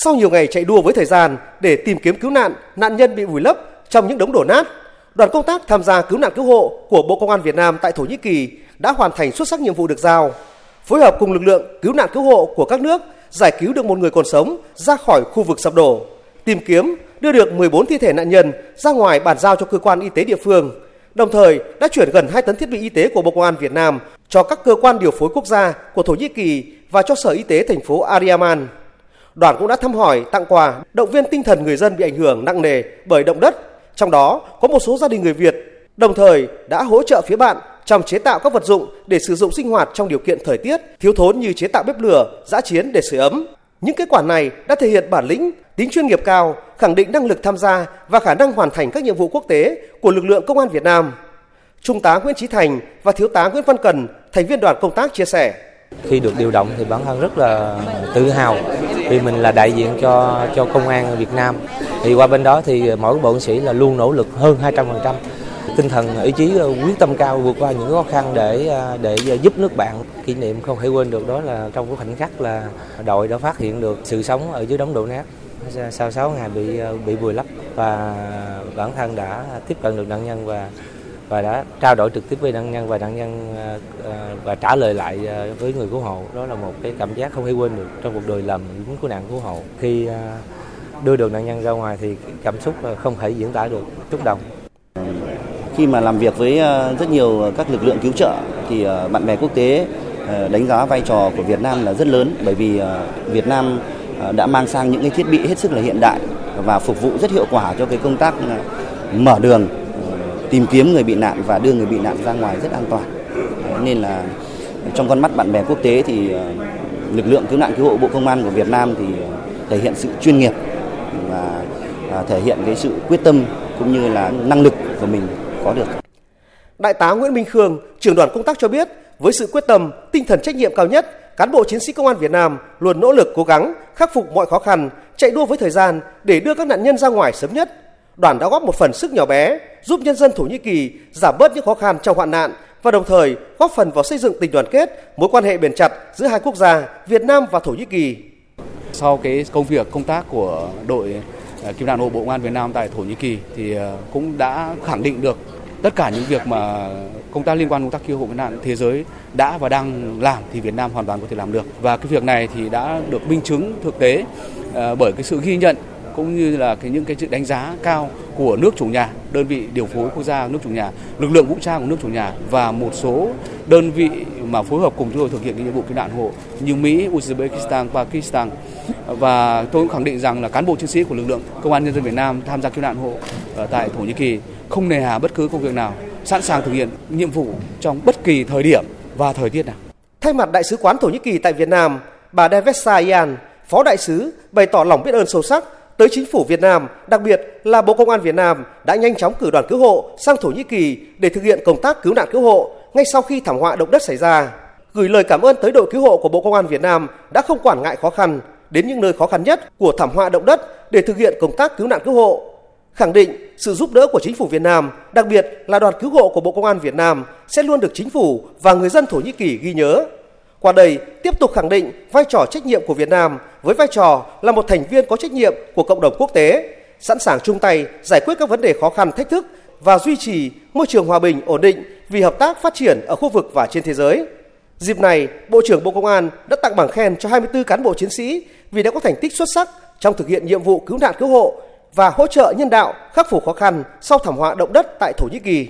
Sau nhiều ngày chạy đua với thời gian để tìm kiếm cứu nạn nạn nhân bị vùi lấp trong những đống đổ nát, đoàn công tác tham gia cứu nạn cứu hộ của Bộ Công an Việt Nam tại Thổ Nhĩ Kỳ đã hoàn thành xuất sắc nhiệm vụ được giao, phối hợp cùng lực lượng cứu nạn cứu hộ của các nước giải cứu được một người còn sống ra khỏi khu vực sập đổ, tìm kiếm đưa được 14 thi thể nạn nhân ra ngoài bàn giao cho cơ quan y tế địa phương. Đồng thời đã chuyển gần 2 tấn thiết bị y tế của Bộ Công an Việt Nam cho các cơ quan điều phối quốc gia của Thổ Nhĩ Kỳ và cho Sở Y tế thành phố Ariaman. Đoàn cũng đã thăm hỏi, tặng quà, động viên tinh thần người dân bị ảnh hưởng nặng nề bởi động đất, trong đó có một số gia đình người Việt, đồng thời đã hỗ trợ phía bạn trong chế tạo các vật dụng để sử dụng sinh hoạt trong điều kiện thời tiết thiếu thốn như chế tạo bếp lửa, giã chiến để sưởi ấm. Những kết quả này đã thể hiện bản lĩnh, tính chuyên nghiệp cao, khẳng định năng lực tham gia và khả năng hoàn thành các nhiệm vụ quốc tế của lực lượng công an Việt Nam. Trung tá Nguyễn Chí Thành và thiếu tá Nguyễn Văn Cần, thành viên đoàn công tác chia sẻ. Khi được điều động thì bản thân rất là tự hào vì mình là đại diện cho cho công an Việt Nam. Thì qua bên đó thì mỗi bộ sĩ là luôn nỗ lực hơn 200%. Tinh thần, ý chí, quyết tâm cao vượt qua những khó khăn để để giúp nước bạn. Kỷ niệm không thể quên được đó là trong cái khoảnh khắc là đội đã phát hiện được sự sống ở dưới đống đổ nát sau 6 ngày bị bị vùi lấp và bản thân đã tiếp cận được nạn nhân và và đã trao đổi trực tiếp với nạn nhân và nạn nhân ờ, ờ, và trả lời lại ờ, với người cứu hộ. Đó là một cái cảm giác không thể quên được trong cuộc đời làm lính cứu nạn cứu hộ. Khi đưa được nạn nhân ra ngoài thì cảm xúc không thể diễn tả được xúc động khi mà làm việc với rất nhiều các lực lượng cứu trợ thì bạn bè quốc tế đánh giá vai trò của Việt Nam là rất lớn. Bởi vì Việt Nam đã mang sang những cái thiết bị hết sức là hiện đại và phục vụ rất hiệu quả cho cái công tác mở đường tìm kiếm người bị nạn và đưa người bị nạn ra ngoài rất an toàn nên là trong con mắt bạn bè quốc tế thì ờ, lực lượng cứu nạn cứu hộ bộ công an của Việt Nam thì ờ, thể hiện sự chuyên nghiệp và ờ, thể hiện cái sự quyết tâm cũng như là năng lực của mình có được. Đại tá Nguyễn Minh Khương, trưởng đoàn công tác cho biết, với sự quyết tâm, tinh thần trách nhiệm cao nhất, cán bộ chiến sĩ công an Việt Nam luôn nỗ lực cố gắng khắc phục mọi khó khăn, chạy đua với thời gian để đưa các nạn nhân ra ngoài sớm nhất. Đoàn đã góp một phần sức nhỏ bé giúp nhân dân Thổ Nhĩ Kỳ giảm bớt những khó khăn trong hoạn nạn và đồng thời góp phần vào xây dựng tình đoàn kết, mối quan hệ bền chặt giữa hai quốc gia Việt Nam và Thổ Nhĩ Kỳ. Sau cái công việc công tác của đội ờ, cứu nạn hộ Bộ Công an Việt Nam tại Thổ Nhĩ Kỳ thì ờ, cũng đã khẳng định được tất cả những việc mà công tác liên quan công tác cứu hộ cứu nạn thế giới đã và đang làm thì Việt Nam hoàn toàn có thể làm được và cái việc này thì đã được minh chứng thực tế ờ, bởi cái sự ghi nhận cũng như là cái những cái sự đánh giá cao của nước chủ nhà, đơn vị điều phối quốc gia nước chủ nhà, lực lượng vũ trang của nước chủ nhà và một số đơn vị mà phối hợp cùng chúng tôi thực hiện cái nhiệm vụ cứu nạn hộ như Mỹ, Uzbekistan, Pakistan và tôi cũng khẳng định rằng là cán bộ chiến sĩ của lực lượng công an nhân dân Việt Nam tham gia cứu nạn hộ ở tại Thổ Nhĩ Kỳ không nề hà bất cứ công việc nào, sẵn sàng thực hiện nhiệm vụ trong bất kỳ thời điểm và thời tiết nào. Thay mặt đại sứ quán Thổ Nhĩ Kỳ tại Việt Nam, bà Devesa Ian, phó đại sứ bày tỏ lòng biết ơn sâu sắc tới chính phủ Việt Nam, đặc biệt là Bộ Công an Việt Nam đã nhanh chóng cử đoàn cứu hộ sang Thổ Nhĩ Kỳ để thực hiện công tác cứu nạn cứu hộ ngay sau khi thảm họa động đất xảy ra. Gửi lời cảm ơn tới đội cứu hộ của Bộ Công an Việt Nam đã không quản ngại khó khăn đến những nơi khó khăn nhất của thảm họa động đất để thực hiện công tác cứu nạn cứu hộ. Khẳng định sự giúp đỡ của chính phủ Việt Nam, đặc biệt là đoàn cứu hộ của Bộ Công an Việt Nam sẽ luôn được chính phủ và người dân Thổ Nhĩ Kỳ ghi nhớ. Qua đây, tiếp tục khẳng định vai trò trách nhiệm của Việt Nam với vai trò là một thành viên có trách nhiệm của cộng đồng quốc tế, sẵn sàng chung tay giải quyết các vấn đề khó khăn thách thức và duy trì môi trường hòa bình ổn định vì hợp tác phát triển ở khu vực và trên thế giới. Dịp này, Bộ trưởng Bộ Công an đã tặng bằng khen cho 24 cán bộ chiến sĩ vì đã có thành tích xuất sắc trong thực hiện nhiệm vụ cứu nạn cứu hộ và hỗ trợ nhân đạo khắc phục khó khăn sau thảm họa động đất tại Thổ Nhĩ Kỳ.